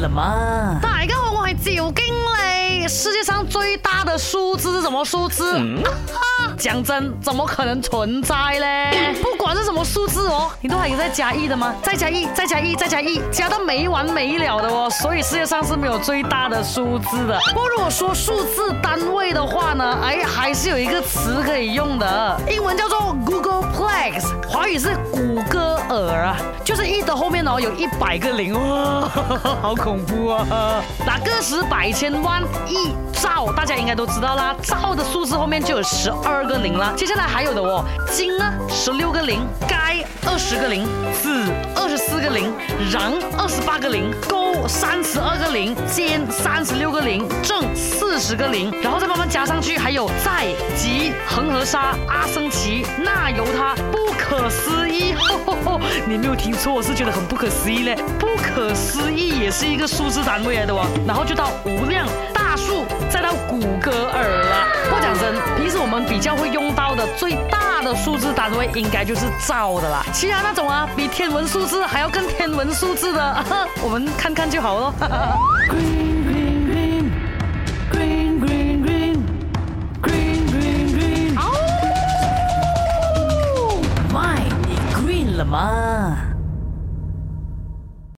了吗？大家好我是酒经理世界上最大的数字是什么数字嗯。哈。讲真怎么可能存在嘞 不管是什么数字哦你都还有在加一的吗再加一再加一再加一加到没完没了的哦所以世界上是没有最大的数字的。不过如果说数字单位的话呢哎还是有一个词可以用的。英文叫做 google Googleplex，华语是谷歌尔啊，就是一的后面哦有一百个零哇，好恐怖啊！那个十百千万亿兆，大家应该都知道啦，兆的数字后面就有十二个零啦。接下来还有的哦，金呢十六个零，该二十个零，子二十四个零，然二十八个零，勾三十二个零，尖三十六个零，正十个零，然后再慢慢加上去，还有在吉恒河沙阿僧奇那由他不可思议，你没有听错，我是觉得很不可思议嘞，不可思议也是一个数字单位来的哦。然后就到无量大数，再到古格尔了。我讲真，平时我们比较会用到的最大的数字单位，应该就是兆的啦。其他那种啊，比天文数字还要更天文数字的，我们看看就好了。了吗？